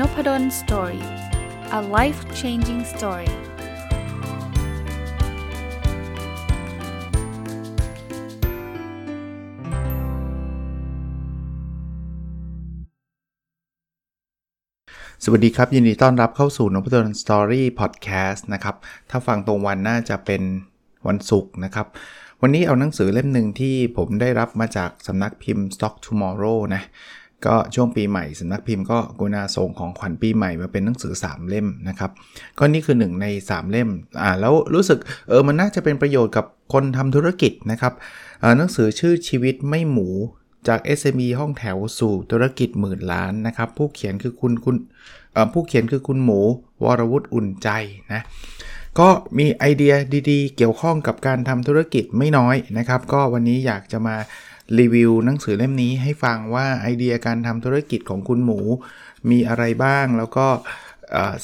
Nopadol Story a life changing story สวัสดีครับ ยินดีต้อนรับเข้าสู่นพดล Story พอดแคสต์นะครับ ถ้าฟังตรงวันน่าจะเป็นวันศุกร์นะครับ วันนี้เอาหนังสือเล่มหนึ่งที่ผมได้รับมาจากสำนักพิมพ์ Stock Tomorrow นะ ก็ช่วงปีใหม่สำนักพิมพ์ก็กุณาส่งของขวัญปีใหม่มาเป็นหนังสือ 3 เล่มนะครับ ก็นี่คือ 1 ใน 3 เล่มอ่าแล้วรู้สึกเออมันน่าจะเป็นประโยชน์กับคนทำธุรกิจนะครับหนังสือชื่อชีวิตไม่หมูจาก SME ห้องแถวสู่ธุรกิจหมื่นล้านนะครับ ผู้เขียนคือคุณคุณผู้เขียนคือคุณหมู วรวุฒิอุ่นใจนะก็มีไอเดียดีๆ เกี่ยวข้องกับการทำธุรกิจไม่น้อยนะครับ ก็วันนี้อยากจะมา รีวิวหนังสือเล่มนี้ให้ฟังว่าไอเดียการทำธุรกิจของคุณหมูมีอะไรบ้าง แล้วก็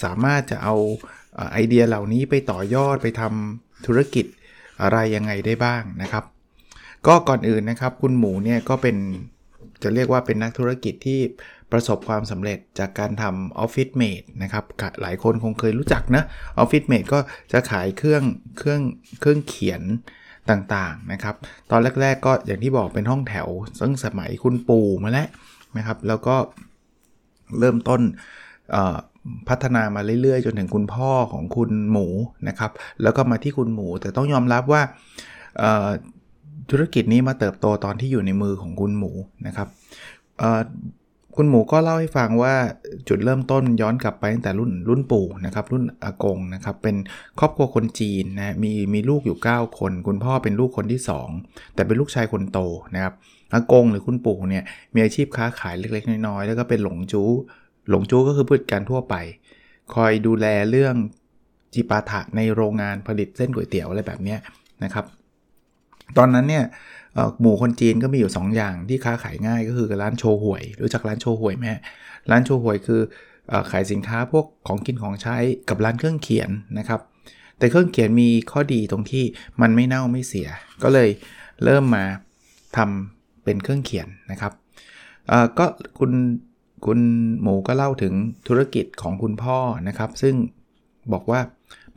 สามารถจะเอาไอเดียเหล่านี้ไปต่อยอดไปทำธุรกิจอะไรยังไงได้บ้างนะครับ ก็ก่อนอื่นนะครับ คุณหมูเนี่ยก็เป็นจะเรียกว่าเป็นนักธุรกิจที่ประสบความสำเร็จจากการทำ OfficeMate นะครับ หลายคนคงเคยรู้จักนะ OfficeMate ก็จะขายเครื่องเครื่องเครื่องเขียน ต่างๆนะครับ ตอนแรก ๆ ก็อย่างที่บอกเป็นห้องแถว ซึ่งสมัยคุณปู่มาแล้วนะครับ แล้วก็เริ่มต้นพัฒนามาเรื่อยๆ จนถึงคุณพ่อของคุณหมูนะครับ แล้วก็มาที่คุณหมู แต่ต้องยอมรับว่าธุรกิจนี้มาเติบโตตอนที่อยู่ในมือของคุณหมูนะครับ คุณหมูก็เล่าให้ฟังว่าจุดเริ่มต้นย้อนกลับไปตั้งแต่รุ่นรุ่นปู่นะครับรุ่นอากงนะครับเป็นครอบครัวคนจีนนะมีมีลูกอยู่ 9 คน คุณพ่อเป็นลูกคนที่ 2 แต่เป็นลูกชายคนโตนะครับอากงหรือคุณปู่เนี่ยมีอาชีพค้าขายเล็กๆน้อยๆแล้วก็เป็นหลงจู้หลงจู้ก็คือพืชการทั่วไป คอยดูแลเรื่องจิปาถะในโรงงานผลิตเส้นก๋วยเตี๋ยวอะไรแบบนี้นะครับตอนนั้นเนี่ย หมู่คนจีนก็มีอยู่ 2 อย่างที่ค้าขายง่ายก็คือร้านโชห่วย รู้จักร้านโชห่วยไหมร้านโชห่วยคือขายสินค้าพวกของกินของใช้กับร้านเครื่องเขียนนะครับ แต่เครื่องเขียนมีข้อดีตรงที่มันไม่เน่าไม่เสีย ก็เลยเริ่มมาทำเป็นเครื่องเขียนนะครับก็คุณคุณหมูก็เล่าถึงธุรกิจของคุณพ่อนะครับ ซึ่งบอกว่า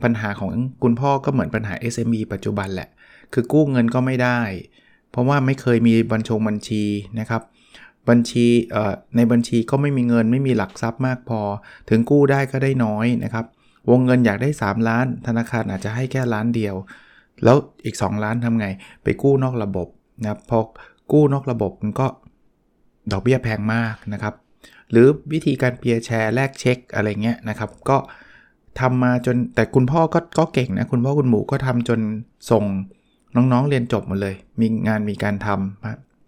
ปัญหาของคุณพ่อก็เหมือนปัญหา SME ปัจจุบันแหละ คือกู้เงินก็ไม่ได้ เพราะว่าไม่เคยมีบัญชงบัญชีนะครับ บัญชีในบัญชีก็ไม่มีเงินไม่มีหลักทรัพย์มากพอ ถึงกู้ได้ก็ได้น้อยนะครับ วงเงินอยากได้ 3 ล้าน ธนาคารอาจจะให้แค่ล้านเดียว แล้วอีก 2 ล้านทำไง ไปกู้นอกระบบนะพอกู้นอกระบบมันก็ดอกเบี้ยแพงมากนะครับ หรือวิธีการเปียร์แชร์แลกเช็คอะไรเงี้ยนะครับ ก็ทำมาจนแต่คุณพ่อก็ก็เก่งนะ คุณพ่อคุณหมูก็ทำจนส่ง น้องๆเรียนจบหมดเลย มีงานมีการท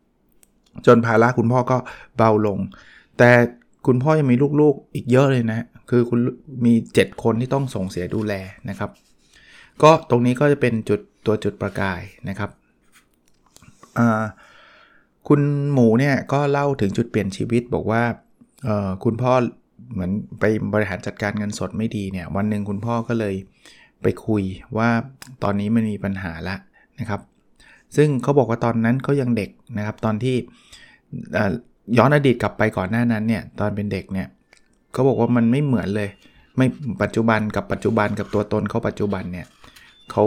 ำจนภาระคุณพ่อก็เบาลง แต่คุณพ่อยังมีลูกๆอีกเยอะเลยนะ คือคุณมี 7 คนที่ต้องส่งเสียดูแลนะครับ ก็ตรงนี้ก็จะเป็นจุดตัวจุดประกายนะครับคุณหมูเนี่ยก็เล่าถึงจุดเปลี่ยนชีวิตบอกว่าคุณพ่อเหมือนไปบริหารจัดการเงินสดไม่ดีเนี่ย วันหนึ่งคุณพ่อก็เลยไปคุยว่าตอนนี้มันมีปัญหาละ นะครับ ซึ่งเขาบอกว่าตอนนั้นเขายังเด็กนะครับ ตอนที่ย้อนอดีตกลับไปก่อนหน้านั้นเนี่ยตอนเป็นเด็กเนี่ยเขาบอกว่ามันไม่เหมือนเลย ไม่ปัจจุบันกับปัจจุบันกับตัวตนเขาปัจจุบันเนี่ยเขา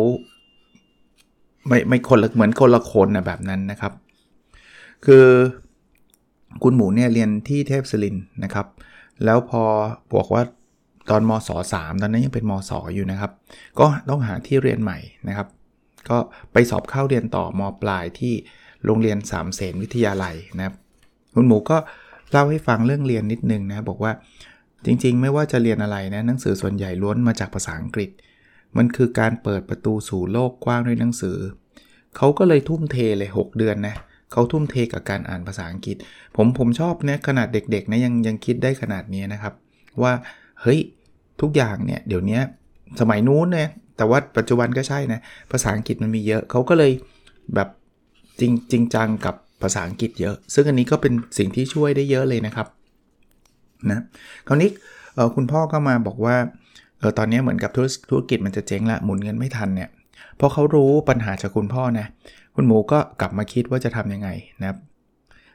ไม่ไม่คนละเหมือนคนละคนนะแบบนั้นนะครับ คือคุณหมูเนี่ยเรียนที่เทพศิรินนะครับ แล้วพอบอกว่าตอนมศ3ตอนนั้นยังเป็นมศอยู่นะครับ ก็ต้องหาที่เรียนใหม่นะครับ ก็ไปสอบเข้าเรียนต่อมปลายที่โรงเรียนสามเสนวิทยาลัยนะครับคุณหมูก็เล่าให้ฟังเรื่องเรียนนิดนึงนะบอกว่าจริงๆ ไม่ว่าจะเรียนอะไรนะหนังสือส่วนใหญ่ล้วนมาจากภาษาอังกฤษ มันคือการเปิดประตูสู่โลกกว้างด้วยหนังสือ เขาก็เลยทุ่มเทเลย 6 เดือนนะเขาทุ่มเทกับการอ่านภาษาอังกฤษ ผมผมชอบเนี่ยขนาดเด็กๆนะยังยังคิดได้ขนาดนี้นะครับ ว่าเฮ้ยทุกอย่างเนี่ยเดี๋ยวนี้สมัยนู้นเนี่ย แต่ว่าปัจจุบันก็ใช่นะ ภาษาอังกฤษมันมีเยอะเขาก็เลยแบบจริงจริงจังกับภาษาอังกฤษเยอะ ซึ่งอันนี้ก็เป็นสิ่งที่ช่วยได้เยอะเลยนะครับนะคราวนี้คุณพ่อก็มาบอกว่าเออตอนนี้เหมือนกับธุรกิจมันจะเจ๊งละหมุนเงินไม่ทันเนี่ยพอเขารู้ปัญหาจากคุณพ่อนะคุณหมูก็กลับมาคิดว่าจะทํำยังไงนะครับ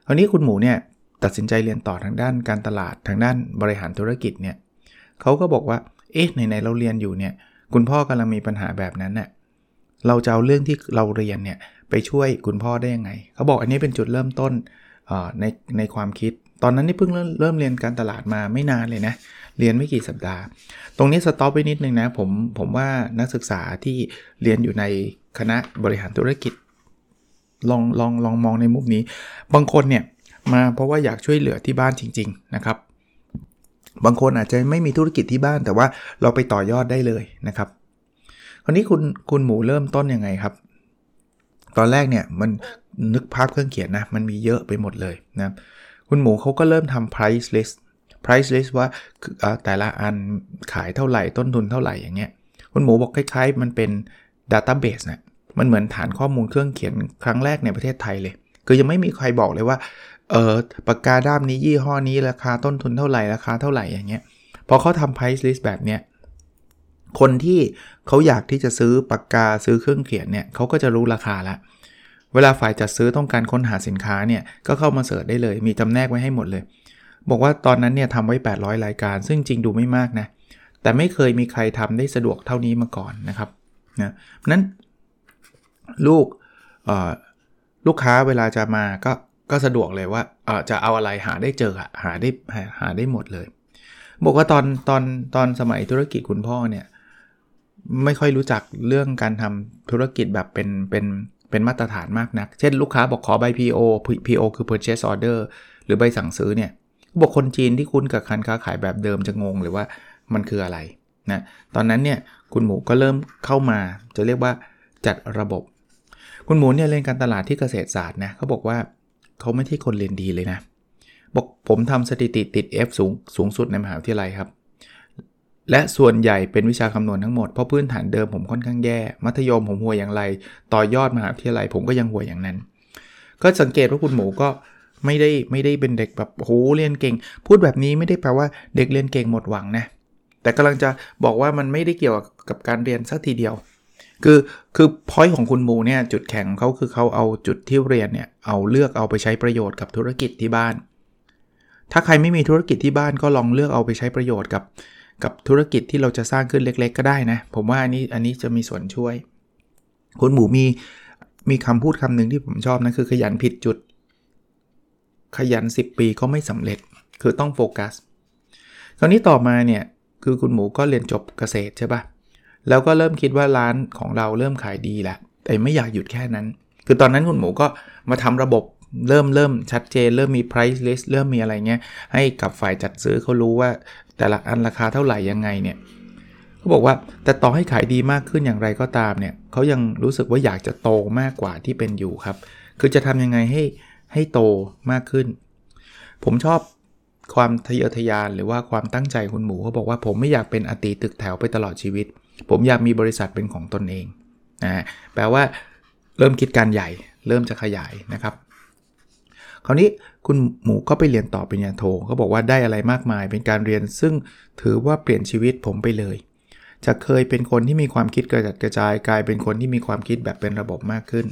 คราวนี้คุณหมูเนี่ยตัดสินใจเรียนต่อทางด้านการตลาดทางด้านบริหารธุรกิจเนี่ยเขาก็บอกว่าเอ๊ะไหนๆเราเรียนอยู่เนี่ย คุณพ่อกำลังมีปัญหาแบบนั้นเน่ยเราจะเอาเรื่องที่เราเรียนเนี่ยไปช่วยคุณพ่อได้ยังไง เขาบอกอันนี้เป็นจุดเริ่มต้นในในความคิด ตอนนั้นนี่เพิ่งเริ่มเริ่มเรียนการตลาดมาไม่นานเลยนะ เรียนไม่กี่สัปดาห์ ตรงนี้สต็อปไปนิดนึงนะผมผมว่านักศึกษาที่เรียนอยู่ในคณะบริหารธุรกิจ ลองลองลองมองในมุมนี้ บางคนเนี่ยมาเพราะว่าอยากช่วยเหลือที่บ้านจริง ๆ นะครับ บางคนอาจจะไม่มีธุรกิจที่บ้านแต่ว่าเราไปต่อยอดได้เลยนะครับคราวนี้คุณคุณหมูเริ่มต้นยังไงครับ ตอนแรกเนี่ยมันนึกภาพเครื่องเขียนนะมันมีเยอะไปหมดเลยนะคุณหมูเขาก็เริ่มทำ price list price list ว่าแต่ละอันขายเท่าไหร่ต้นทุนเท่าไหร่อย่างเงี้ยคุณหมูบอกคล้ายๆ มันเป็น database นะมันเหมือนฐานข้อมูลเครื่องเขียนครั้งแรกในประเทศไทยเลย คือยังไม่มีใครบอกเลยว่า เออปากกาด้ามนี้ยี่ห้อนี้ราคาต้นทุนเท่าไหร่ราคาเท่าไหร่อย่างเงี้ยพอเขาทำ price list แบบเนี้ยคนที่เขาอยากที่จะซื้อปากกาซื้อเครื่องเขียนเนี่ยเขาก็จะรู้ราคาละเวลาฝ่ายจัดซื้อต้องการค้นหาสินค้าเนี่ยก็เข้ามาเสิร์ชได้เลย มีจำแนกไว้ให้หมดเลย บอกว่าตอนนั้นเนี่ยทำไว้ 800 รายการ ซึ่งจริงดูไม่มากนะแต่ไม่เคยมีใครทำได้สะดวกเท่านี้มาก่อนนะครับนะนั้นลูกลูกค้าเวลาจะมาก็ ก็สะดวกเลยว่าจะเอาอะไรหาได้เจอหาได้หาได้หมดเลย บอกว่าตอนตอนตอนสมัยธุรกิจคุณพ่อเนี่ยไม่ค่อยรู้จักเรื่องการทำธุรกิจแบบเป็นเป็นเป็นมาตรฐานมากนัก เช่นลูกค้าบอกขอใบ PO PO คือ purchase order หรือใบสั่งซื้อเนี่ยบอกคนจีนที่คุ้นกับการค้าขายแบบเดิมจะงงหรือว่ามันคืออะไรนะตอนนั้นเนี่ยคุณหมูก็เริ่มเข้ามาจะเรียกว่าจัดระบบ คุณหมูเนี่ยเรียนการตลาดที่เกษตรศาสตร์นะเขาบอกว่า เขาไม่ใช่คนเรียนดีเลยนะ บอกผมทำสถิติติด F สูงสูงสุดในมหาวิทยาลัยครับ และส่วนใหญ่เป็นวิชาคำนวณทั้งหมด เพราะพื้นฐานเดิมผมค่อนข้างแย่ มัธยมผมห่วยอย่างไร ต่อยอดมหาวิทยาลัยผมก็ยังห่วยอย่างนั้น ก็สังเกตว่าคุณหมูก็ไม่ได้ไม่ได้เป็นเด็กแบบโหเรียนเก่ง พูดแบบนี้ไม่ได้แปลว่าเด็กเรียนเก่งหมดหวังนะ แต่กำลังจะบอกว่ามันไม่ได้เกี่ยวกับการเรียนสักทีเดียว คือคือพอยต์ของคุณมูเนี่ยจุดแข็งเขาคือเขาเอาจุดที่เรียนเนี่ยเอาเลือกเอาไปใช้ประโยชน์กับธุรกิจที่บ้าน ถ้าใครไม่มีธุรกิจที่บ้านก็ลองเลือกเอาไปใช้ประโยชน์กับกับธุรกิจที่เราจะสร้างขึ้นเล็ก ๆ ก็ได้นะ ผมว่าอันนี้อันนี้จะมีส่วนช่วย คุณหมูมีมีคำพูดคำหนึ่งที่ผมชอบนะคือขยันผิดจุด ขยัน 10 ปีก็ไม่สำเร็จ คือต้องโฟกัส คราวนี้ต่อมาเนี่ยคือคุณหมูก็เรียนจบเกษตรใช่ปะ แล้วก็เริ่มคิดว่าร้านของเราเริ่มขายดีแล้วแต่ไม่อยากหยุดแค่นั้น คือตอนนั้นคุณหมูก็มาทำระบบเริ่มเริ่มชัดเจน เริ่มมี price list เริ่มมีอะไรเงี้ยให้กับฝ่ายจัดซื้อเขารู้ว่าแต่ละอันราคาเท่าไหร่ยังไงเนี่ยเขาบอกว่าแต่ต่อให้ขายดีมากขึ้นอย่างไรก็ตามเนี่ยเขายังรู้สึกว่าอยากจะโตมากกว่าที่เป็นอยู่ครับ คือจะทำยังไงให้ให้โตมากขึ้น ผมชอบความทะเยอทะยานหรือว่าความตั้งใจคุณหมูเขาบอกว่าผมไม่อยากเป็นอตีตึกแถวไปตลอดชีวิต ผมอยากมีบริษัทเป็นของตนเองนะแปลว่าเริ่มคิดการใหญ่ เริ่มจะขยายนะครับ คราวนี้คุณหมูก็ไปเรียนต่อปริญญาโทเขาบอกว่าได้อะไรมากมาย เป็นการเรียนซึ่งถือว่าเปลี่ยนชีวิตผมไปเลย จะเคยเป็นคนที่มีความคิดกระจัดกระจาย กลายเป็นคนที่มีความคิดแบบเป็นระบบมากขึ้น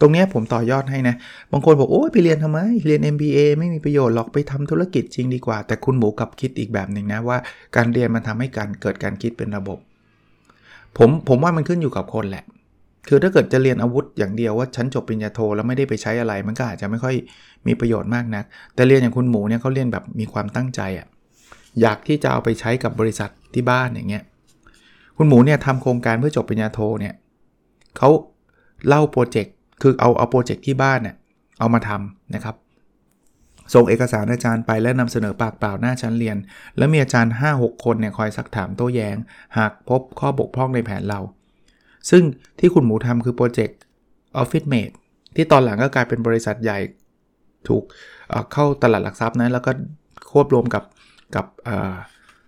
ตรงนี้ผมต่อยอดให้นะ บางคนบอกโอ้ยไปเรียนทำไม เรียน MBA ไม่มีประโยชน์หรอกไปทำธุรกิจจริงดีกว่า แต่คุณหมูกับคิดอีกแบบหนึ่งนะว่า การเรียนมันทำให้การเกิดการคิดเป็นระบบ ผมผมว่ามันขึ้นอยู่กับคนแหละ คือถ้าเกิดจะเรียนอาวุธอย่างเดียวว่าฉันจบปริญญาโทแล้วไม่ได้ไปใช้อะไร มันก็อาจจะไม่ค่อยมีประโยชน์มากนัก แต่เรียนอย่างคุณหมูเนี่ยเขาเรียนแบบมีความตั้งใจอะ่ะอยากที่จะเอาไปใช้กับบริษัทที่บ้านอย่างเงี้ยคุณหมูเนี่ยทำโครงการเพื่อจบปริญญาโทเนี่ยเขาเล่าโปรเจกต์คือเอาเอาโปรเจกต์ที่บ้านเนี่ยเอามาทำนะครับ ส่งเอกสารอาจารย์ไปและนำเสนอปากเปล่าหน้าชั้นเรียน แล้วมีอาจารย์ 5-6 คนเนี่ยคอยซักถามโต้แย้ง หากพบข้อบกพร่องในแผนเรา ซึ่งที่คุณหมูทำคือโปรเจกต์ Office Mate ที่ตอนหลังก็กลายเป็นบริษัทใหญ่ถูกเข้าตลาดหลักทรัพย์นะแล้วก็ควบรวมกับกับ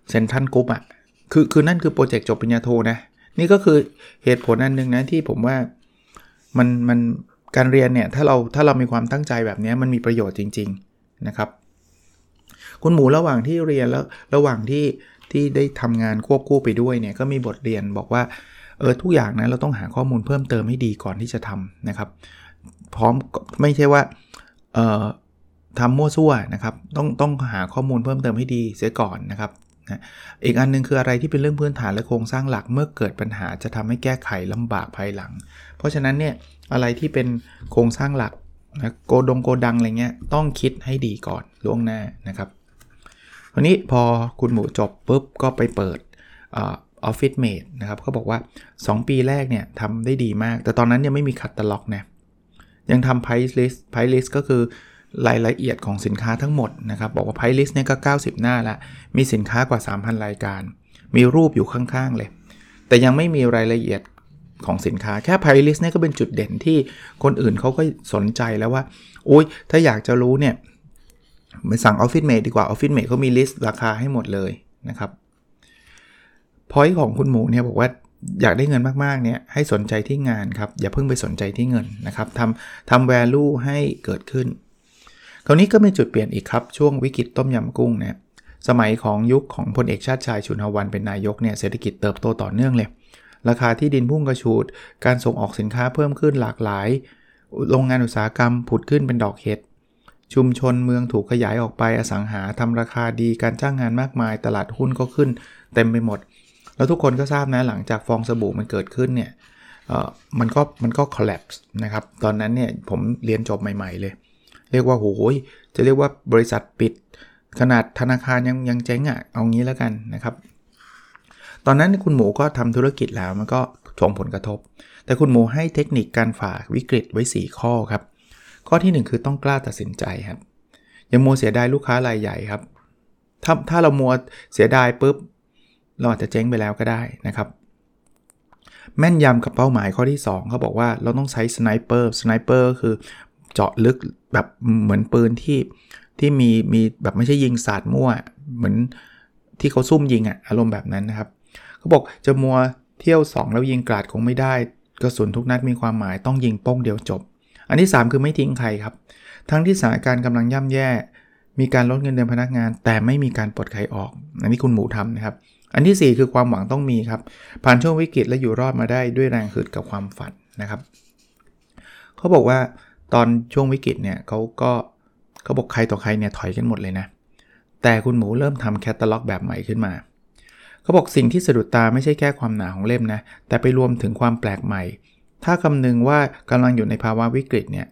Central Group อะคือคือนั่นคือโปรเจกต์จบปริญญาโทนะนี่ก็คือเหตุผลอันหนึ่งนะที่ผมว่ามันมันการเรียนเนี่ยถ้าเราถ้าเรามีความตั้งใจแบบนี้มันมีประโยชน์จริง ๆ นะครับ คุณหมูระหว่างที่เรียนแล้วระหว่างที่ที่ได้ทำงานควบคู่ไปด้วยเนี่ยก็มีบทเรียนบอกว่าเออทุกอย่างนะเราต้องหาข้อมูลเพิ่มเติมให้ดีก่อนที่จะทำนะครับ พร้อมไม่ใช่ว่าเออทำมั่วซั่วนะครับ ต้องต้องหาข้อมูลเพิ่มเติมให้ดีเสียก่อนนะครับนะอีกอันนึงคืออะไรที่เป็นเรื่องพื้นฐานและโครงสร้างหลักเมื่อเกิดปัญหาจะทำให้แก้ไขลำบากภายหลัง เพราะฉะนั้นเนี่ยอะไรที่เป็นโครงสร้างหลัก นะโกดงโกดังอะไรเงี้ยต้องคิดให้ดีก่อนล่วงหน้านะครับคราวนี้พอคุณหมูจบปุ๊บก็ไปเปิดออฟฟิศเมดนะครับเขาบอกว่า 2 ปีแรกเนี่ยทำได้ดีมาก แต่ตอนนั้นยังไม่มีคัตตล็อกนะยังทำ price list price list ก็คือรายละเอียดของสินค้าทั้งหมดนะครับ บอกว่า price list เนี่ยก็ 90 หน้าละมีสินค้ากว่า 3,000 รายการ มีรูปอยู่ข้างๆเลย แต่ยังไม่มีรายละเอียด ของสินค้าแค่ price list เนี่ยก็เป็นจุดเด่นที่คนอื่นเขาก็สนใจแล้วว่าอุ้ยถ้าอยากจะรู้เนี่ยไปสั่ง Office Mate ดีกว่า Office Mate เขามีลิสต์ราคาให้หมดเลยนะครับพอยของคุณหมูเนี่ยบอกว่าอยากได้เงินมาก ๆ เนี่ยให้สนใจที่งานครับ อย่าเพิ่งไปสนใจที่เงินนะครับทำทำ value ให้เกิดขึ้น คราวนี้ก็มีจุดเปลี่ยนอีกครับ ช่วงวิกฤตต้มยำกุ้งเนี่ยสมัยของยุคของพลเอกชาติชายชุนหวันเป็นนายกเนี่ยเศรษฐกิจเติบโตต่อเนื่องเลย ราคาที่ดินพุ่งกระชูด การส่งออกสินค้าเพิ่มขึ้นหลากหลาย โรงงานอุตสาหกรรมผุดขึ้นเป็นดอกเห็ด ชุมชนเมืองถูกขยายออกไปอสังหาทำราคาดีการจ้างงานมากมาย ตลาดหุ้นก็ขึ้นเต็มไปหมด แล้วทุกคนก็ทราบนะหลังจากฟองสบู่มันเกิดขึ้นเนี่ยมันก็มันก็ collapse นะครับ ตอนนั้นเนี่ยผมเรียนจบใหม่ ๆ เลย เรียกว่าโหยจะเรียกว่าบริษัทปิด ขนาดธนาคารยังยังเจ๊งอะ่ะเอางี้แล้วกันนะครับ ตอนนั้นคุณหมูก็ทำธุรกิจแล้วมันก็ส่งผลกระทบ แต่คุณหมูให้เทคนิคการฝ่าวิกฤตไว้ 4 ข้อครับ ข้อที่ 1 คือต้องกล้าตัดสินใจครับอย่ามัวเสียดายลูกค้ารายใหญ่ครับ ถ้าถ้าเรามัวเสียดายปุ๊บ เราอาจจะเจ๊งไปแล้วก็ได้นะครับ แม่นยำกับเป้าหมายข้อที่ 2 เขาบอกว่าเราต้องใช้ sniper sniper คือเจาะลึกแบบเหมือนปืนที่ที่มีมีแบบไม่ใช่ยิงสาดมั่ว เหมือนที่เขาซุ่มยิงอะอารมณ์แบบนั้นนะครับ เขาบอกจะมัวเที่ยว 2 แล้วยิงกราดคงไม่ได้ กระสุนทุกนัดมีความหมายต้องยิงโป้งเดียวจบ อันที่ 3 คือไม่ทิ้งใครครับ ทั้งที่สถานการณ์กำลังย่ำแย่ มีการลดเงินเดือนพนักงาน แต่ไม่มีการปลดใครออก อันนี้คุณหมูทำนะครับ อันที่ 4 คือความหวังต้องมีครับ ผ่านช่วงวิกฤตและอยู่รอดมาได้ด้วยแรงฮึดกับความฝันนะครับเขาบอกว่าตอนช่วงวิกฤตเนี่ยเขาก็เขาบอกใครต่อใครเนี่ยถอยกันหมดเลยนะ แต่คุณหมูเริ่มทำแคตตาล็อกแบบใหม่ขึ้นมา เขาบอกสิ่งที่สะดุดตาไม่ใช่แค่ความหนาของเล่มนะ แต่ไปรวมถึงความแปลกใหม่ ถ้าคำนึงว่ากำลังอยู่ในภาวะวิกฤตเนี่ย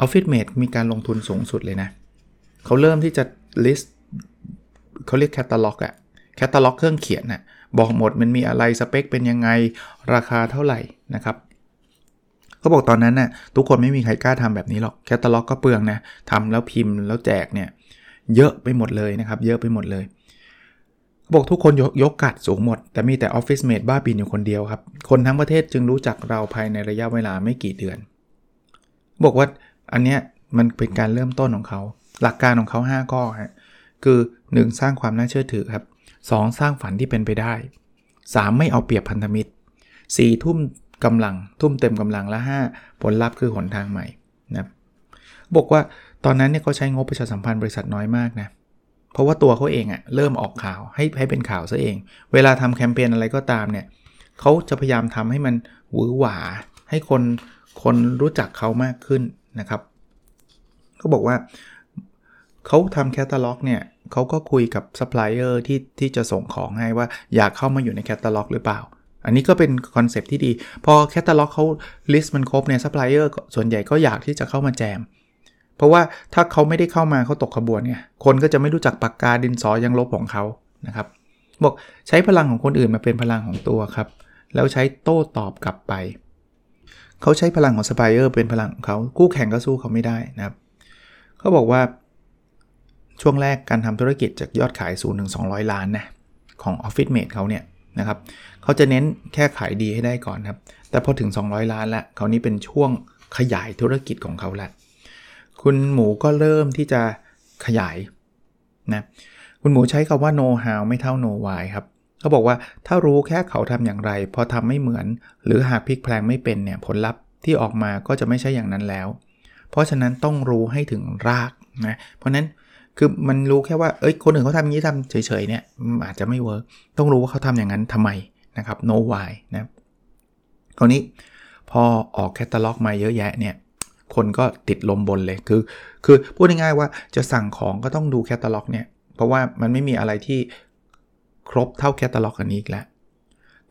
ออฟฟิศเมดมีการลงทุนสูงสุดเลยนะ เขาเริ่มที่จะ list เขาเรียกแคตตาล็อกอะแคตตาล็อกเครื่องเขียนนะบอกหมดมันมีอะไรสเปคเป็นยังไงราคาเท่าไหร่นะครับเขาบอกตอนนั้นน่ะทุกคนไม่มีใครกล้าทำแบบนี้หรอกแคตตาล็อกก็เปลืองนะทำแล้วพิมพ์แล้วแจกเนี่ยเยอะไปหมดเลยนะครับ เยอะไปหมดเลย บอกทุกคนยกยกกัดสูงหมด แต่มีแต่ออฟฟิศเมดบ้าบินอยู่คนเดียวครับ คนทั้งประเทศจึงรู้จักเราภายในระยะเวลาไม่กี่เดือน บอกว่าอันเนี้ยมันเป็นการเริ่มต้นของเขา หลักการของเขา 5 ข้อฮะคือ 1 สร้างความน่าเชื่อถือครับ 2 สร้างฝันที่เป็นไปได้ 3 ไม่เอาเปรียบพันธมิตร 4 ทุ่มกำลัง ทุ่มเต็มกำลังและ 5 ผลลัพธ์คือหนทางใหม่นะบอกว่าตอนนั้นเนี่ยเขาใช้งบประชาสัมพันธ์บริษัทน้อยมากนะเพราะว่าตัวเขาเองอะ่ะเริ่มออกข่าวให้ให้เป็นข่าวซะเอง เวลาทำแคมเปญอะไรก็ตามเนี่ยเขาจะพยายามทำให้มันหวือหวา ให้คนคนรู้จักเขามากขึ้นนะครับเขาบอกว่าเขาทำแคตตาล็อกเนี่ยเขาก็คุยกับซัพพลายเออร์ที่ที่จะส่งของให้ว่าอยากเข้ามาอยู่ในแคตตาล็อกหรือเปล่า อันนี้ก็เป็น concept ที่ดี พอแคตตาล็อกเขา list มันครบเนี่ยซัพพลายเออร์ส่วนใหญ่ก็อยากที่จะเข้ามาแจม เพราะว่าถ้าเขาไม่ได้เข้ามาเขาตกขบวนไงคนก็จะไม่รู้จักปากกาดินสอยางลบของเขานะครับบอกใช้พลังของคนอื่นมาเป็นพลังของตัวครับ แล้วใช้โต้ตอบกลับไป เขาใช้พลังของสปายเออร์เป็นพลังของเขาคู่แข่งก็สู้เขาไม่ได้นะครับเขาบอกว่าช่วงแรกการทำธุรกิจจากยอดขาย0ูนย์ถึงสองล้านนะของ Office Mate เขาเนี่ยนะครับเขาจะเน้นแค่ขายดีให้ได้ก่อนครับ แต่พอถึง 200 ล้านแล้วเขานี้เป็นช่วงขยายธุรกิจของเขาแล้ว คุณหมูก็เริ่มที่จะขยายนะคุณหมูใช้คาว่า know how ไม่เท่า know why ครับเขาบอกว่าถ้ารู้แค่เขาทำอย่างไร พอทำไม่เหมือน หรือหากพลิกแพลงไม่เป็นเนี่ยผลลัพธ์ที่ออกมาก็จะไม่ใช่อย่างนั้นแล้ว เพราะฉะนั้นต้องรู้ให้ถึงรากนะเพราะนั้นคือมันรู้แค่ว่า เอ้ย คนอื่นเขาทำอย่างนี้ทำเฉยๆ เนี่ย อาจจะไม่ work ต้องรู้ว่าเขาทำอย่างนั้นทำไมนะครับ know why นะคราวนี้พอออกแคตตาล็อกมาเยอะแยะเนี่ย คนก็ติดลมบนเลยคือ คือพูดง่ายๆว่าจะสั่งของก็ต้องดูแคตตาล็อกเนี่ยเพราะว่ามันไม่มีอะไรที่ครบเท่าแคตตาล็อกอันนี้อีกแล้ว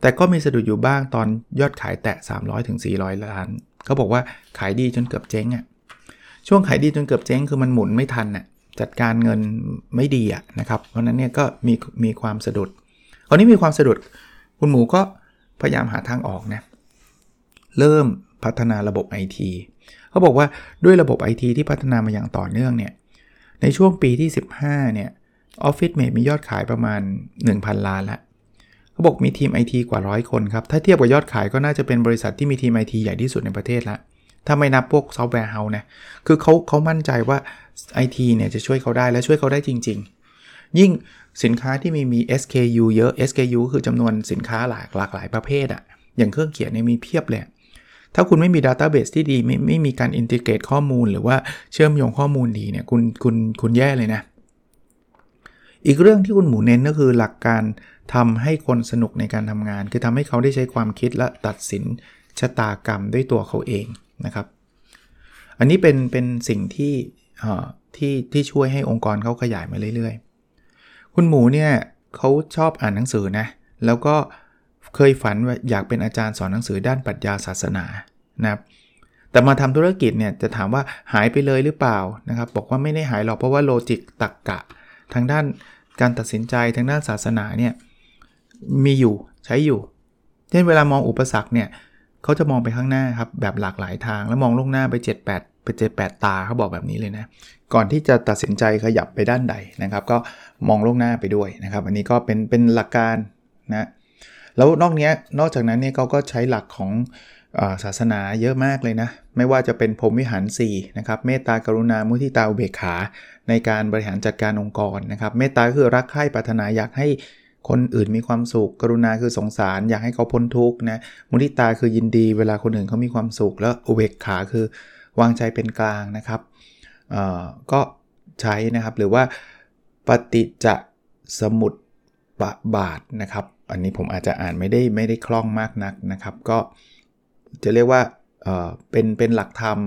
แต่ก็มีสะดุดอยู่บ้างตอนยอดขายแตะ 300-400ถึงล้านเขาบอกว่าขายดีจนเกือบเจ๊งอะ่ะช่วงขายดีจนเกือบเจ๊งคือมันหมุนไม่ทันอะ่ะจัดการเงินไม่ดีอะนะครับ เพราะนั้นเนี่ยก็มีมีความสะดุดคราวนี้มีความสะดุด คุณหมูก็พยายามหาทางออกนะเริ่มพัฒนาระบบ IT เขาบอกว่าด้วยระบบ IT ที่พัฒนามาอย่างต่อเนื่องเนี่ย ในช่วงปีที่ 15 เนี่ย OfficeMate มียอดขายประมาณ 1,000 ล้านแล้วเขาบอกมีทีม IT กว่าร้อยคนครับ ถ้าเทียบกับยอดขายก็น่าจะเป็นบริษัทที่มีทีม IT ใหญ่ที่สุดในประเทศละถ้าไม่นับพวก software house นะ คือเขาเขามั่นใจว่า IT เนี่ยจะช่วยเขาได้และช่วยเขาได้จริง ๆ ยิ่งสินค้าที่มีมี SKU เยอะ SKU คือจำนวนสินค้าหลากหลากหลายประเภทอะอย่างเครื่องเขียนเนี่ยมีเพียบเลย ถ้าคุณไม่มี Database ที่ดีไม่ไม่มีการอินทิเกรตข้อมูล หรือว่าเชื่อมโยงข้อมูลดีเนี่ยคุณคุณคุณแย่เลยนะ อีกเรื่องที่คุณหมูเน้นก็คือหลักการทำให้คนสนุกในการทำงาน คือทำให้เขาได้ใช้ความคิดและตัดสินชะตากรรมด้วยตัวเขาเองนะครับ อันนี้เป็นเป็นสิ่งที่ที่ที่ช่วยให้องค์กรเขาขยายมาเรื่อยๆ คุณหมูเนี่ยเขาชอบอ่านหนังสือนะ แล้วก็เเคยฝันอยากเป็นอาจารย์สอนหนังสือด้านปรัชญาศาสนานะครับแต่มาทำธุรกิจเนี่ยจะถามว่าหายไปเลยหรือเปล่านะครับบอกว่าไม่ได้หายหรอกเพราะว่าโลจิกตักกะ ทางด้านการตัดสินใจทางด้านศาสนาเนี่ยมีอยู่ใช้อยู่ เช่นเวลามองอุปสรรคเนี่ยเขาจะมองไปข้างหน้าครับแบบหลากหลายทาง แล้วมองล่วงหน้าไป 7 8ไป7 8 ตาเขาบอกแบบนี้เลยนะ ก่อนที่จะตัดสินใจขยับไปด้านใดนะครับ ก็มองล่วงหน้าไปด้วยนะครับ อันนี้ก็เป็นเป็นหลักการนะ แล้วนอกนี้นอกจากนั้นเนี่ยเขาก็ใช้หลักของศาสนาเยอะมากเลยนะ ไม่ว่าจะเป็นพรมวิหาร4นะครับเมตตากรุณามุทิตาอุเบกขา ในการบริหารจัดการองค์กรนะครับเมตตาคือรักใคร่ปรารถนาอยากให้คนอื่นมีความสุข กรุณาคือสงสาร อยากให้เขาพ้นทุกข์นะมุทิตาคือยินดีเวลาคนอื่นเขามีความสุข แล้วอุเบกขาคือวางใจเป็นกลางนะครับก็ใช้นะครับหรือว่าปฏิจจสมุตปบาทนะครับ อันนี้ผมอาจจะอ่านไม่ได้ไม่ได้คล่องมากนักนะครับ ก็จะเรียกว่าเเป็นเป็นหลักธรรม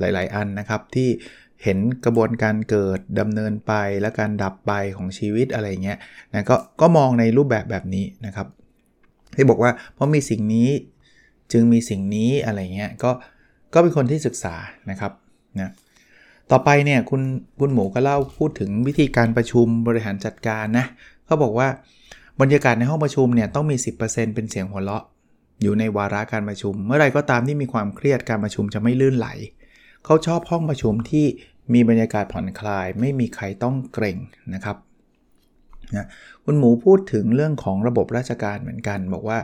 หลาย ๆ อันนะครับ ที่เห็นกระบวนการเกิดดำเนินไปและการดับไปของชีวิตอะไรเงี้ยนะก็ก็มองในรูปแบบแบบนี้นะครับ ที่บอกว่าเพราะมีสิ่งนี้จึงมีสิ่งนี้อะไรเงี้ยก็ก็เป็นคนที่ศึกษานะครับนะต่อไปเนี่ยคุณคุณหมูก็เล่าพูดถึงวิธีการประชุมบริหารจัดการนะเขาบอกว่า บรรยากาศในห้องประชุมเนี่ยต้องมี 10%เป็นเสียงหัวเราะ อยู่ในวาระการประชุม เมื่อไรก็ตามที่มีความเครียดการประชุมจะไม่ลื่นไหล เขาชอบห้องประชุมที่มีบรรยากาศผ่อนคลาย ไม่มีใครต้องเกรงนะครับนะคุณหมูพูดถึงเรื่องของระบบราชการเหมือนกัน บอกว่า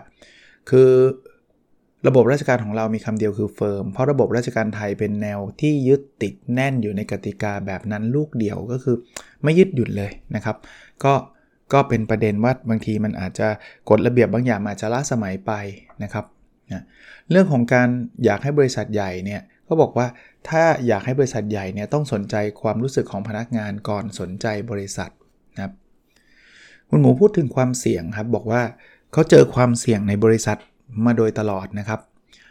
คือระบบราชการของเรามีคำเดียวคือเฟิร์ม เพราะระบบราชการไทยเป็นแนวที่ยึดติดแน่นอยู่ในกติกาแบบนั้นลูกเดียวก็คือ ไม่ยึดหยุดเลยนะครับ ก็ ก็เป็นประเด็นว่าบางทีมันอาจจะกฎระเบียบบางอย่างอาจจะล้าสมัยไปนะครับนะเรื่องของการอยากให้บริษัทใหญ่เนี่ยก็บอกว่าถ้าอยากให้บริษัทใหญ่เนี่ยต้องสนใจความรู้สึกของพนักงานก่อนสนใจบริษัทนะครับคุณหมูพูดถึงความเสี่ยงครับบอกว่าเขาเจอความเสี่ยงในบริษัทมาโดยตลอดนะครับ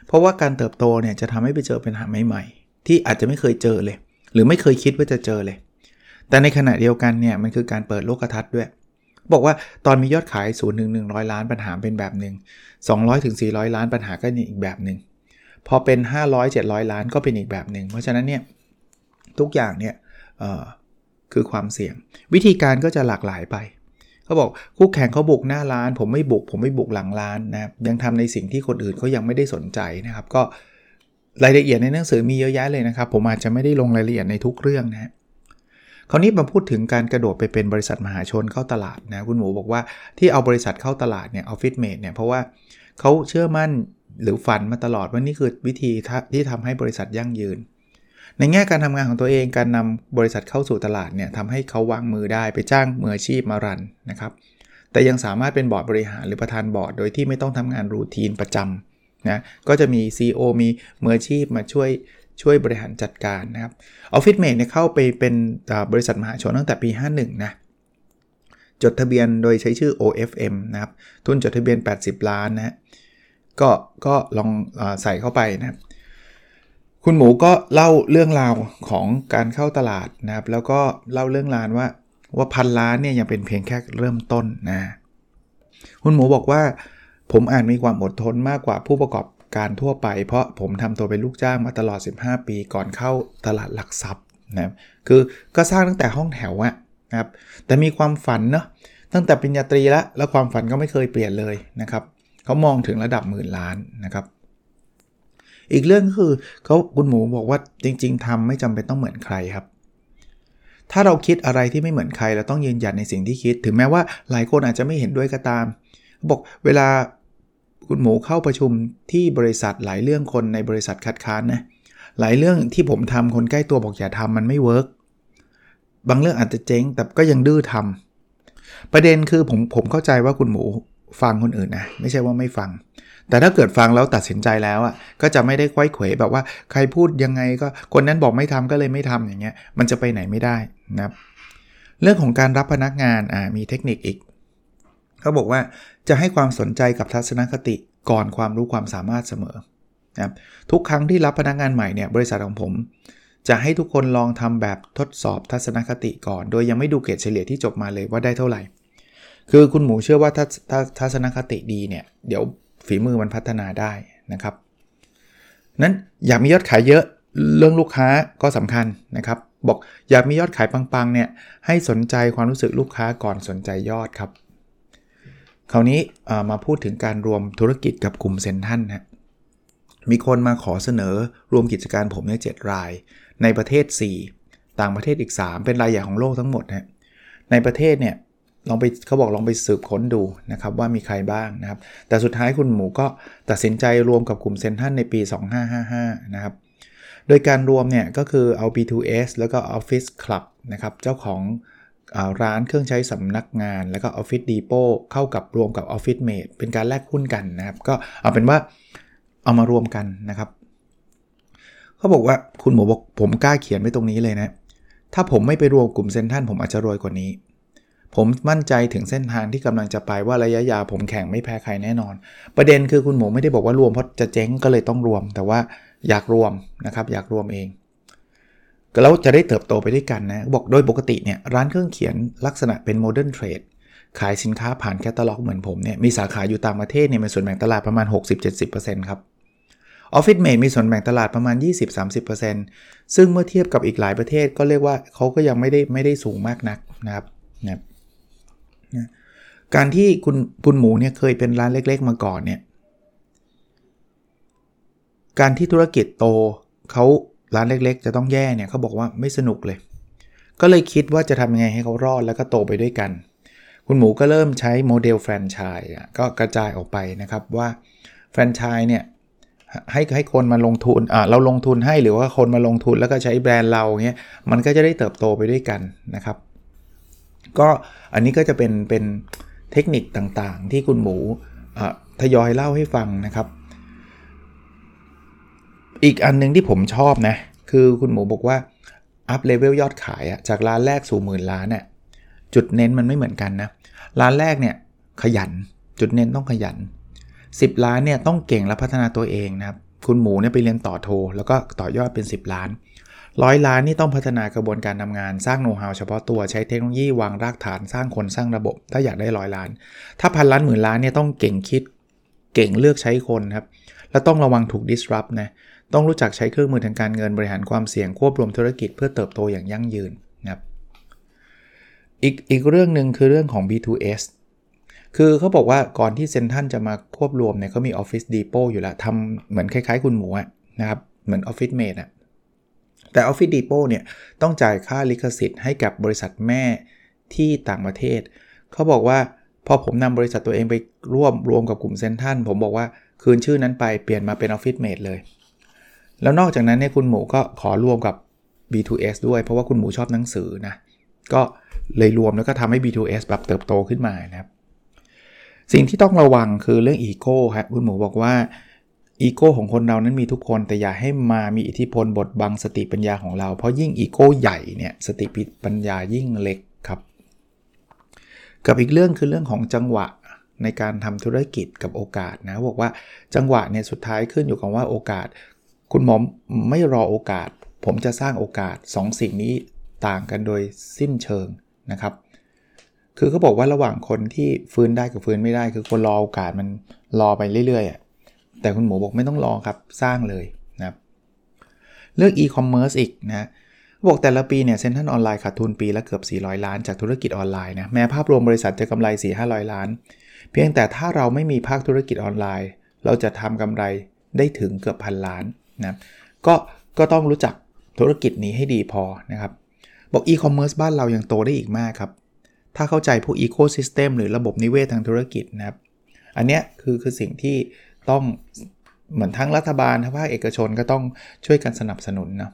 เพราะว่าการเติบโตเนี่ยจะทำให้ไปเจอปัญหาใหม่ๆ ที่อาจจะไม่เคยเจอเลย หรือไม่เคยคิดว่าจะเจอเลย แต่ในขณะเดียวกันเนี่ยมันคือการเปิดโลกทัศน์ด้วย บอกว่าตอนมียอดขาย0ูนย์หนึ่งหนึ่งร้อยล้านปัญหาเป็นแบบหนึ่ง200ถึง400 ล้านปัญหาก็อีกแบบหนึ่งพอเป็น 500 700 ล้านก็เป็นอีกแบบหนึ่งเพราะฉะนั้นเนี่ยทุกอย่างเนี่ยคือความเสี่ยง วิธีการก็จะหลากหลายไปเขาบอกคู่แข่งเขาบุกหน้าร้าน ผมไม่บุก ผมไม่บุกหลังร้านนะยังทำในสิ่งที่คนอื่นเขายังไม่ได้สนใจนะครับ ก็รายละเอียดในหนังสือมีเยอะแยะเลยนะครับ ผมอาจจะไม่ได้ลงรายละเอียดในทุกเรื่องนะ คราวนี้มาพูดถึงการกระโดดไปเป็นบริษัทมหาชนเข้าตลาดนะคุณหมูบอกว่าที่เอาบริษัทเข้าตลาดเนี่ยออฟฟิศเมดเนี่ยเพราะว่าเขาเชื่อมั่นหรือฝันมาตลอดว่านี่คือวิธีที่ทำให้บริษัทยั่งยืน ในแง่การทำงานของตัวเองการนำบริษัทเข้าสู่ตลาดเนี่ยทำให้เขาวางมือได้ไปจ้างมืออาชีพมารันนะครับแต่ยังสามารถเป็นบอร์ดบริหารหรือประธานบอร์ดโดยที่ไม่ต้องทำงานรูทีนประจำนะก็จะมี CEO มีมืออาชีพมาช่วย ช่วยบริหารจัดการนะครับออฟฟิศเมดเนี่ยเข้าไปเป็นบริษัทมหาชนตั้งแต่ปี 51 นะจดทะเบียนโดยใช้ชื่อ OFM นะครับ ทุนจดทะเบียน 80 ล้านนะก็ก็ลองอใส่เข้าไปนะคคุณหมูก็เล่าเรื่องราวของการเข้าตลาดนะครับ แล้วก็เล่าเรื่องราวว่าว่าพันล้านเนี่ยยังเป็นเพียงแค่เริ่มต้นนะ คุณหมูบอกว่าผมอ่านมีความอดทนมากกว่าผู้ประกอบ การทั่วไป เพราะผมทำตัวเป็นลูกจ้างมาตลอด 15 ปีก่อนเข้าตลาดหลักทรัพย์นะคือก็สร้างตั้งแต่ห้องแถวอะนะครับแต่มีความฝันเนาะตั้งแต่ปริญญาตรีแล้วแล้วความฝันก็ไม่เคยเปลี่ยนเลยนะครับเขามองถึงระดับหมื่นล้านนะครับ อีกเรื่องก็คือเขาคุณหมูบอกว่าจริง ๆทำไม่จำเป็นต้องเหมือนใครครับ ถ้าเราคิดอะไรที่ไม่เหมือนใครเราต้องยืนหยัดในสิ่งที่คิด ถึงแม้ว่าหลายคนอาจจะไม่เห็นด้วยก็ตามบอกเวลา คุณหมูเข้าประชุมที่บริษัทหลายเรื่องคนในบริษัทคัดค้านนะหลายเรื่องที่ผมทำคนใกล้ตัวบอกอย่าทำมันไม่ work บางเรื่องอาจจะเจ๊งแต่ก็ยังดื้อทำประเด็นคือผมผมเข้าใจว่าคุณหมูฟังคนอื่นนะไม่ใช่ว่าไม่ฟัง แต่ถ้าเกิดฟังแล้วตัดสินใจแล้วอะก็จะไม่ได้ควยเขวแบบว่าใครพูดยังไงก็คนนั้นบอกไม่ทำก็เลยไม่ทำอย่างเงี้ยมันจะไปไหนไม่ได้นะครับเรื่องของการรับพนักงานอ่ามีเทคนิคอีกเขาบอกว่า จะให้ความสนใจกับทัศนคติก่อนความรู้ความสามารถเสมอนะครับทุกครั้งที่รับพนักงานใหม่เนี่ยบริษัทของผม จะให้ทุกคนลองทำแบบทดสอบทัศนคติก่อน โดยยังไม่ดูเกรดเฉลี่ยที่จบมาเลยว่าได้เท่าไหร่ คือคุณหมูเชื่อว่าถ้าถ้าทัศนคติดีเนี่ยเดี๋ยวฝีมือมันพัฒนาได้นะครับ นั้นอยากมียอดขายเยอะเรื่องลูกค้าก็สำคัญนะครับ บอกอยากมียอดขายปังๆเนี่ยให้สนใจความรู้สึกลูกค้าก่อนสนใจยอดครับ คราวนี้มาพูดถึงการรวมธุรกิจกับกลุ่มเซนทันนะมีคนมาขอเสนอรวมกิจการผมเนี่ยเราย ในประเทศ 4 ต่างประเทศอีก 3 เป็นรายใหญ่ของโลกทั้งหมดนะในประเทศเนี่ยลองไปเขาบอกลองไปสืบค้นดูนะครับว่ามีใครบ้างนะครับ แต่สุดท้ายคุณหมูก็ตัดสินใจรวมกับกลุ่มเซนทันในปี 2555 นะครับ โดยการรวมเนี่ยก็คือเอา B2S แล้วก็ Office Club นะครับเจ้าของ ร้านเครื่องใช้สำนักงาน แล้วก็ Office Depot เข้ากับรวมกับ Office Mate เป็นการแลกหุ้นกันนะครับ ก็เอาเป็นว่าเอามารวมกันนะครับเขาบอกว่าคุณหมูบอกผมกล้าเขียนไว้ตรงนี้เลยนะ ถ้าผมไม่ไปรวมกลุ่มเซนทันผมอาจจะรวยกว่านี้ ผมมั่นใจถึงเส้นทางที่กำลังจะไปว่าระยะยาวผมแข่งไม่แพ้ใครแน่นอน ประเด็นคือคุณหมูไม่ได้บอกว่ารวมเพราะจะเจ๊งก็เลยต้องรวม แต่ว่าอยากรวมนะครับอยากรวมเอง แล้วจะได้เติบโตไปด้วยกันนะบอกโดยปกติเนี่ยร้านเครื่องเขียนลักษณะเป็น modern trade ขายสินค้าผ่านแคตตาล็อกเหมือนผมเนี่ยมีสาขาอยู่ต่างประเทศเนี่ยมีส่วนแบ่งตลาดประมาณ 60-70%ครับ Office Mate มีส่วนแบ่งตลาดประมาณ 20-30%ซึ่งเมื่อเทียบกับอีกหลายประเทศก็เรียกว่าเขาก็ยังไม่ได้ไม่ได้สูงมากนักนะครับนะการที่คุณคุณหมูเนี่ยเคยเป็นร้านเล็ก ๆ มาก่อนเนี่ยการที่ธุรกิจโตเขา ร้านเล็กๆ จะต้องแย่เนี่ยเขาบอกว่าไม่สนุกเลย ก็เลยคิดว่าจะทำยังไงให้เขารอดแล้วก็โตไปด้วยกัน คุณหมูก็เริ่มใช้โมเดลแฟรนไชส์ก็กระจายออกไปนะครับว่าแฟรนไชส์เนี่ยให้ให้คนมาลงทุนอ่าเราลงทุนให้หรือว่าคนมาลงทุนแล้วก็ใช้แบรนด์เราเงี้ยมันก็จะได้เติบโตไปด้วยกันนะครับ ก็อันนี้ก็จะเป็นเป็นเทคนิคต่างๆ ที่คุณหมูทยอยเล่าให้ฟังนะครับ อีกอันนึงที่ผมชอบนะ คือคุณหมูบอกว่าอัพเลเวลยอดขายอะจากร้านแรกสู่หมื่นล้านเนี่ยจุดเน้นมันไม่เหมือนกันนะ ร้านแรกเนี่ยขยัน จุดเน้นต้องขยัน 10 ล้านเนี่ยต้องเก่งและพัฒนาตัวเองนะครับ คุณหมูเนี่ยไปเรียนต่อโท แล้วก็ต่อยอดเป็น 10 ล้านร้อยล้านนี่ต้องพัฒนากระบวนการทำงานสร้างโน้ตฮาวเฉพาะตัวใช้เทคโนโลยีวางรากฐานสร้างคนสร้างระบบ ถ้าอยากได้ร้อยล้าน ถ้าพันล้านหมื่นล้านเนี่ยต้องเก่งคิด เก่งเลือกใช้คนครับ แล้วต้องระวังถูก disrupt นะ ต้องรู้จักใช้เครื่องมือทางการเงินบริหารความเสี่ยงควบรวมธุรกิจเพื่อเติบโตอย่างยั่งยืนนะครับอีกอีกเรื่องหนึ่งคือเรื่องของ B2S คือเขาบอกว่าก่อนที่เซนทันจะมาควบรวมเนี่ยเขามี Office Depot อยู่แล้วทำเหมือนคล้ายๆ คุณหมูนะครับ เหมือน Office Mate อะแต่ Office Depot เนี่ยต้องจ่ายค่าลิขสิทธิ์ให้กับบริษัทแม่ที่ต่างประเทศ เขาบอกว่าพอผมนำบริษัทตัวเองไปร่วมรวมกับกลุ่มเซ็นทรัลผมบอกว่าคืนชื่อนั้นไปเปลี่ยนมาเป็น Office Mate เลย แล้วนอกจากนั้นเนี่ยคุณหมูก็ขอรวมกับ B2S ด้วย เพราะว่าคุณหมูชอบหนังสือนะ ก็เลยรวมแล้วก็ทำให้ B2S แบบเติบโตขึ้นมานะครับสิ่งที่ต้องระวังคือเรื่องอีโก้ครับคุณหมูบอกว่าอีโก้ของคนเรานั้นมีทุกคน แต่อย่าให้มามีอิทธิพลบทบังสติปัญญาของเรา เพราะยิ่งอีโก้ใหญ่เนี่ยสติปัญญายิ่งเล็กครับ กับอีกเรื่องคือเรื่องของจังหวะในการทำธุรกิจกับโอกาสนะบอกว่าจังหวะเนี่ยสุดท้ายขึ้นอยู่กับว่าโอกาส คุณหมอไม่รอโอกาส ผมจะสร้างโอกาส 2สสิ่งนี้ต่างกันโดยสิ้นเชิงนะครับ คือเขาบอกว่าระหว่างคนที่ฟื้นได้กับฟื้นไม่ได้ คือคนรอโอกาสมันรอไปเรื่อยๆแต่คุณหมูบอกไม่ต้องรอครับสร้างเลยนะครับเรื่องอีคอมเมิร์ซอีกนะบอกแต่ละปีเนี่ยเซ็นทรัลออนไลน์ขาดทุนปีละเกือบ 400 ล้านจากธุรกิจออนไลน์นะแม้ภาพรวมบริษัทจะกำไร 4-500 ล้าน เพียงแต่ถ้าเราไม่มีภาคธุรกิจออนไลน์ เราจะทำกำไรได้ถึงเกือบพันล้าน นะก็ก็ต้องรู้จักธุรกิจนี้ให้ดีพอนะครับ บอกอีคอมเมิร์ซบ้านเรายังโตได้อีกมากครับ ถ้าเข้าใจพวก ecosystem หรือระบบนิเวศทางธุรกิจนะครับ อันเนี้ยคือคือสิ่งที่ต้องเหมือนทั้งรัฐบาลทั้งภาคเอกชนก็ต้องช่วยกันสนับสนุนนะ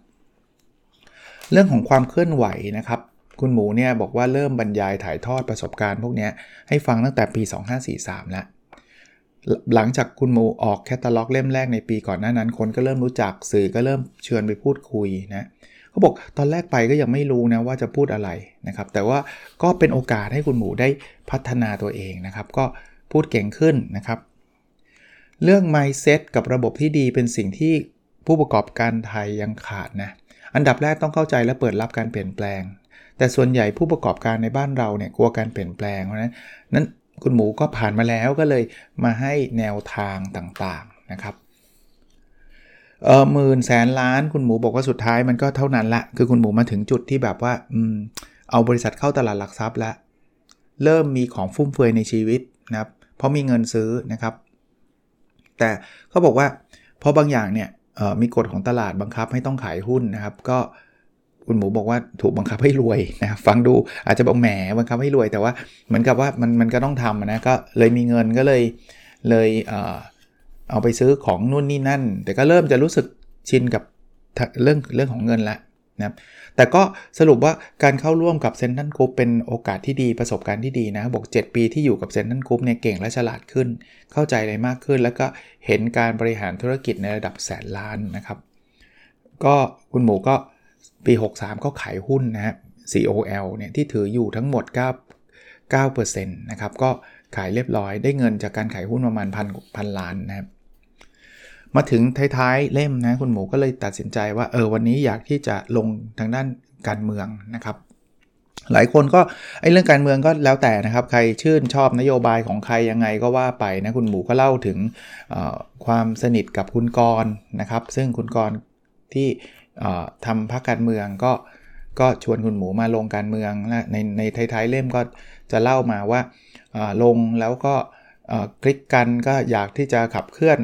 เรื่องของความเคลื่อนไหวนะครับ คุณหมูเนี่ยบอกว่าเริ่มบรรยายถ่ายทอดประสบการณ์พวกนี้ให้ฟังตั้งแต่ปี 2543 แล้ว หลังจากคุณหมูออกแคตตาล็อกเล่มแรกในปีก่อนหน้านั้น คนก็เริ่มรู้จักสื่อก็เริ่มเชิญไปพูดคุยนะเขาบอกตอนแรกไปก็ยังไม่รู้นะว่าจะพูดอะไรนะครับ แต่ว่าก็เป็นโอกาสให้คุณหมูได้พัฒนาตัวเองนะครับ ก็พูดเก่งขึ้นนะครับ เรื่อง mindset กับระบบที่ดีเป็นสิ่งที่ผู้ประกอบการไทยยังขาดนะอันดับแรกต้องเข้าใจและเปิดรับการเปลี่ยนแปลง แต่ส่วนใหญ่ผู้ประกอบการในบ้านเราเนี่ยกลัวการเปลี่ยนแปลงเพราะนั้นนั้น คุณหมูก็ผ่านมาแล้วก็เลยมาให้แนวทางต่างๆนะครับเออหมื่นแสนล้านคุณหมูบอกว่าสุดท้ายมันก็เท่านั้นละ คือคุณหมูมาถึงจุดที่แบบว่าอืมเอาบริษัทเข้าตลาดหลักทรัพย์ล้วเริ่มมีของฟุ่มเฟือยในชีวิตนะครับ เพราะมีเงินซื้อนะครับ แต่เขาบอกว่าพอบางอย่างเนี่ยมีกฎของตลาดบังคับให้ต้องขายหุ้นนะครับ ก็ คุณหมูบอกว่าถูกบังคับให้รวยนะฟังดูอาจจะบอกแหมบังคับให้รวยแต่ว่าเหมือนกับว่ามันมันก็ต้องทำนะก็เลยมีเงินก็เลยเลยเเอาไปซื้อของนู่นนี่นั่น แต่ก็เริ่มจะรู้สึกชินกับเรื่องเรื่องของเงินแล้วนะแต่ก็สรุปว่าการเข้าร่วมกับเซ็นทรัลกรุ๊ปเป็นโอกาสที่ดีประสบการณ์ที่ดีนะบอก7 ปีที่อยู่กับเซ็นทรัลกรุ๊ปเนี่ยเก่งและฉลาดขึ้น เข้าใจอะไรมากขึ้น แล้วก็เห็นการบริหารธุรกิจในระดับแสนล้านนะครับ ก็คุณหมูก็ ปี 63 ก็ขายหุ้นนะฮะ COL เนี่ยที่ถืออยู่ทั้งหมด 9 9%นะครับ ก็ขายเรียบร้อยได้เงินจากการขายหุ้นประมาณพันพันล้านนะครับ มาถึงท้ายๆเล่มนะคุณหมูก็เลยตัดสินใจว่าเออวันนี้อยากที่จะลงทางด้านการเมืองนะครับหลายคนก็ไอ้เรื่องการเมืองก็แล้วแต่นะครับ ใครชื่นชอบนโยบายของใครยังไงก็ว่าไปนะคุณหมูก็เล่าถึงความสนิทกับคุณกรนะครับ ซึ่งคุณกรที่ ทำพรรคการเมืองก็ก็ชวนคุณหมูมาลงการเมืองในในท้ายๆเล่มก็จะเล่ามาว่าลงแล้วก็คลิกกันก็อยากที่จะขับเคลื่อน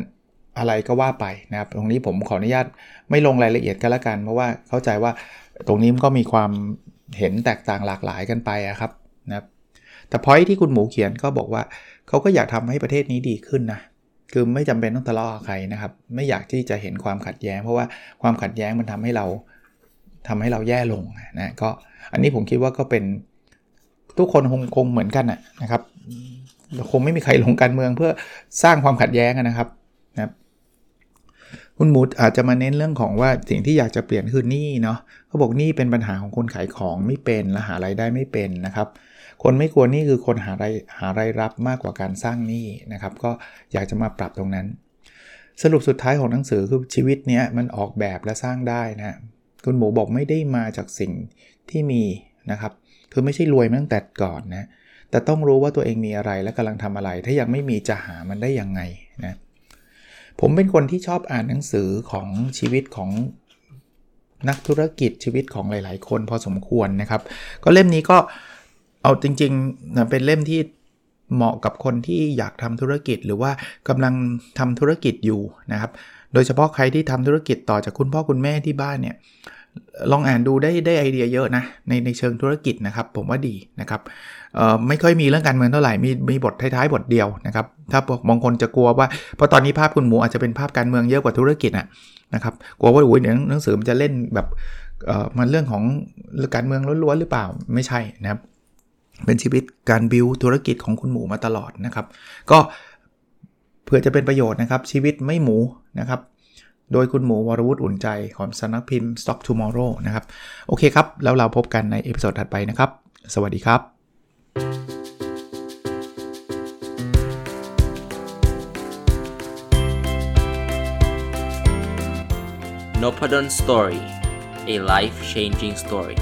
อะไรก็ว่าไปนะครับ ตรงนี้ผมขออนุญาตไม่ลงรายละเอียดกันละกัน เพราะว่าเข้าใจว่าตรงนี้มันก็มีความเห็นแตกต่างหลากหลายกันไปครับนะครับแต่พอยที่คุณหมูเขียนก็บอกว่าเขาก็อยากทำให้ประเทศนี้ดีขึ้นนะ คือไม่จำเป็นต้องทะเลาะกับใครนะครับ ไม่อยากที่จะเห็นความขัดแย้ง เพราะว่าความขัดแย้งมันทำให้เราทำให้เราแย่ลงนะก็อันนี้ผมคิดว่าก็เป็นทุกคนคงคงเหมือนกันนะครับคงไม่มีใครลงการเมืองเพื่อสร้างความขัดแย้งนะครับนะคุณมูดอาจจะมาเน้นเรื่องของว่าสิ่งที่อยากจะเปลี่ยนคือหนี้เนาะเขาบอกหนี้เป็นปัญหาของคนขายของไม่เป็นและหารายได้ไม่เป็นนะครับ คนไม่ควรนี่คือคนหารายหารายรับมากกว่าการสร้างหนี้นะครับ ก็อยากจะมาปรับตรงนั้น สรุปสุดท้ายของหนังสือคือชีวิตเนี้ยมันออกแบบและสร้างได้นะคุณหมูบอกไม่ได้มาจากสิ่งที่มีนะครับ คือไม่ใช่รวยมาตั้งแต่ก่อนนะแต่ต้องรู้ว่าตัวเองมีอะไรและกำลังทำอะไร ถ้ายังไม่มีจะหามันได้ยังไงนะผมเป็นคนที่ชอบอ่านหนังสือของชีวิตของนักธุรกิจชีวิตของหลาย ๆ คนพอสมควรนะครับ ก็เล่มนี้ก็ เอาจริงๆเป็นเล่มที่เหมาะกับคนที่อยากทำธุรกิจหรือว่ากำลังทำธุรกิจอยู่นะครับ โดยเฉพาะใครที่ทำธุรกิจต่อจากคุณพ่อคุณแม่ที่บ้านเนี่ยลองอ่านดูได้ได้ไอเดียเยอะนะในในเชิงธุรกิจนะครับ ผมว่าดีนะครับไม่ค่อยมีเรื่องการเมืองเท่าไหร่มีมีบทท้ายๆบทเดียวนะครับ ถ้าบางคนจะกลัวว่าเพราะตอนนี้ภาพคุณหมูอาจจะเป็นภาพการเมืองเยอะกว่าธุรกิจนะครับกลัวว่าอุ้ยหนังสือมันจะเล่นแบบมันเรื่องของการเมืองล้วนๆหรือเปล่าไม่ใช่นะครับ เป็นชีวิตการบิวธุรกิจของคุณหมูมาตลอดนะครับ ก็เพื่อจะเป็นประโยชน์นะครับ ชีวิตไม่หมูนะครับ โดยคุณหมูวรวุฒิอุ่นใจของสำนักพิมพ์ Stock Tomorrow นะครับ โอเคครับ แล้วเราพบกันใน episode ถัดไปนะครับ สวัสดีครับ n o p ด d o สตอรี่ a life changing story